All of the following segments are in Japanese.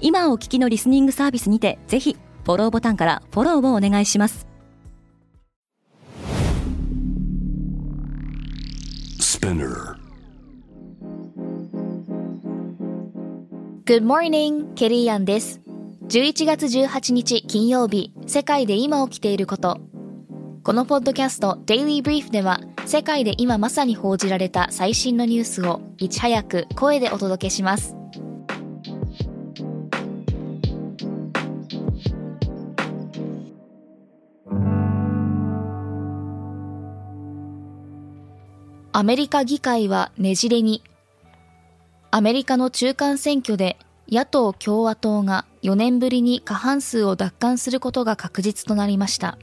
今お聞きのリスニングサービスにてぜひフォローボタンからフォローをお願いします Good morning, ケリーアンです。11月18日金曜日、世界で今起きていること。このポッドキャスト Daily Brief では、世界で今まさに報じられた最新のニュースをいち早く声でお届けします。アメリカ議会はねじれにアメリカの中間選挙で野党共和党が4年ぶりに過半数を奪還することが確実となりました。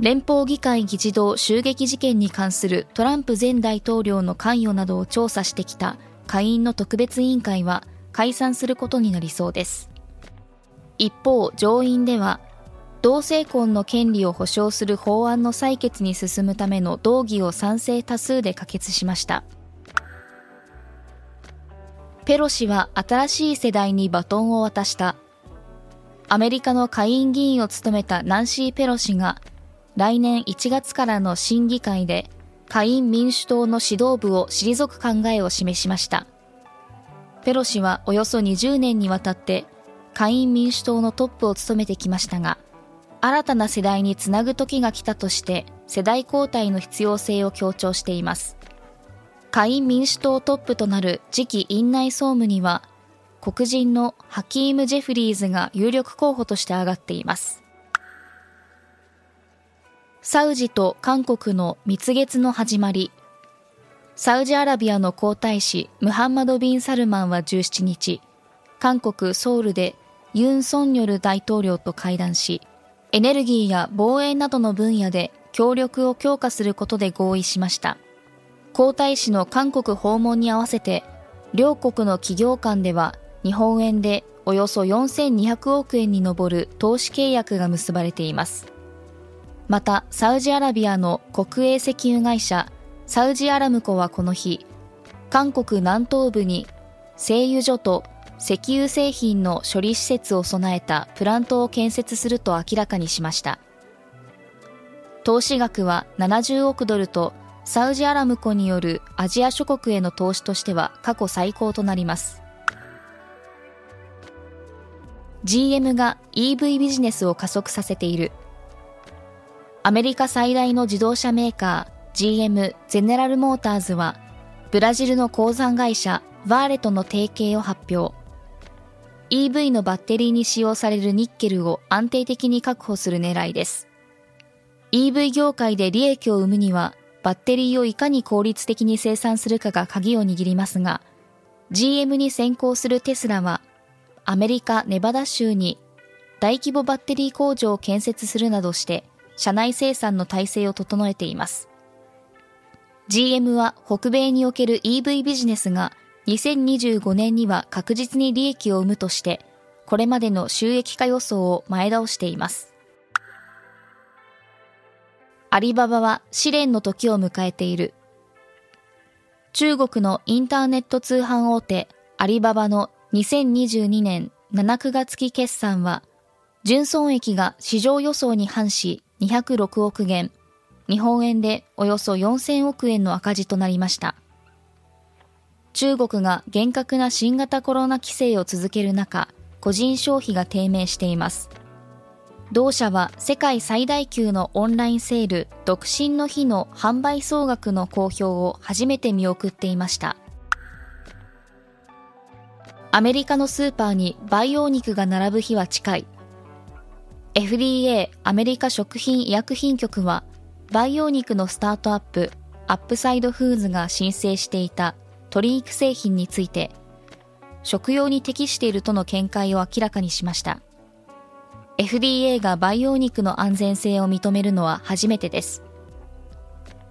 連邦議会議事堂襲撃事件に関するトランプ前大統領の関与などを調査してきた下院の特別委員会は解散することになりそうです。一方、上院では同性婚の権利を保障する法案の採決に進むための動議を賛成多数で可決しました。ペロシは新しい世代にバトンを渡した。アメリカの下院議員を務めたナンシー・ペロシが来年1月からの審議会で下院民主党の指導部を退く考えを示しました。ペロシはおよそ20年にわたって下院民主党のトップを務めてきましたが、新たな世代につなぐ時が来たとして世代交代の必要性を強調しています。下院民主党トップとなる次期院内総務には、黒人のハキーム・ジェフリーズが有力候補として挙がっています。サウジと韓国の蜜月の始まり。サウジアラビアの皇太子ムハンマド・ビン・サルマンは17日、韓国ソウルでユン・ソンニョル大統領と会談し、エネルギーや防衛などの分野で協力を強化することで合意しました。皇太子の韓国訪問に合わせて、両国の企業間では日本円でおよそ4200億円に上る投資契約が結ばれています。また、サウジアラビアの国営石油会社、サウジアラムコはこの日、韓国南東部に製油所と石油製品の処理施設を備えたプラントを建設すると明らかにしました。投資額は70億ドルとサウジアラムコによるアジア諸国への投資としては過去最高となります。GM が EV ビジネスを加速させている。アメリカ最大の自動車メーカー GM ゼネラルモーターズは、ブラジルの鉱山会社バーレとの提携を発表。EV のバッテリーに使用されるニッケルを安定的に確保する狙いです。EV 業界で利益を生むには、バッテリーをいかに効率的に生産するかが鍵を握りますが、GM に先行するテスラは、アメリカ・ネバダ州に大規模バッテリー工場を建設するなどして、社内生産の体制を整えています。GM は北米における EV ビジネスが2025年には確実に利益を生むとして、これまでの収益化予想を前倒しています。アリババは試練の時を迎えている。中国のインターネット通販大手アリババの2022年7、9月期決算は、純損益が市場予想に反し206億元、日本円でおよそ4000億円の赤字となりました。中国が厳格な新型コロナ規制を続ける中、個人消費が低迷しています。同社は世界最大級のオンラインセール独身の日の販売総額の公表を初めて見送っていましたアメリカのスーパーに培養肉が並ぶ日は近い FDA アメリカ食品医薬品局は培養肉のスタートアップアップサイドフーズが申請していた鶏肉製品について食用に適しているとの見解を明らかにしました FDA が培養肉の安全性を認めるのは初めてです。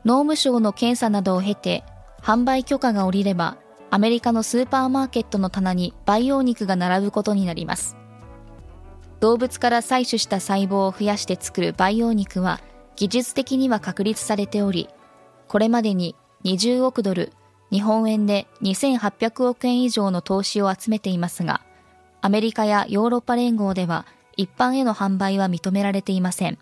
農務省の検査などを経て、販売許可が下りれば、アメリカのスーパーマーケットの棚に培養肉が並ぶことになります。動物から採取した細胞を増やして作る培養肉は、技術的には確立されており、これまでに20億ドル、日本円で2800億円以上の投資を集めていますが、アメリカやヨーロッパ連合では一般への販売は認められていません。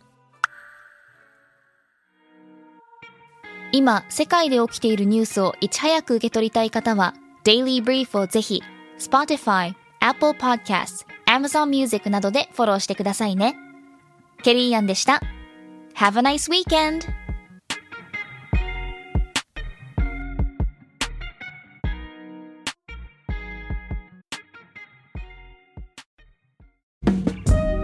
今、世界で起きているニュースをいち早く受け取りたい方は、Daily Brief をぜひ、Spotify、Apple Podcast、Amazon Music などでフォローしてくださいね。ケリーアンでした。Have a nice weekend!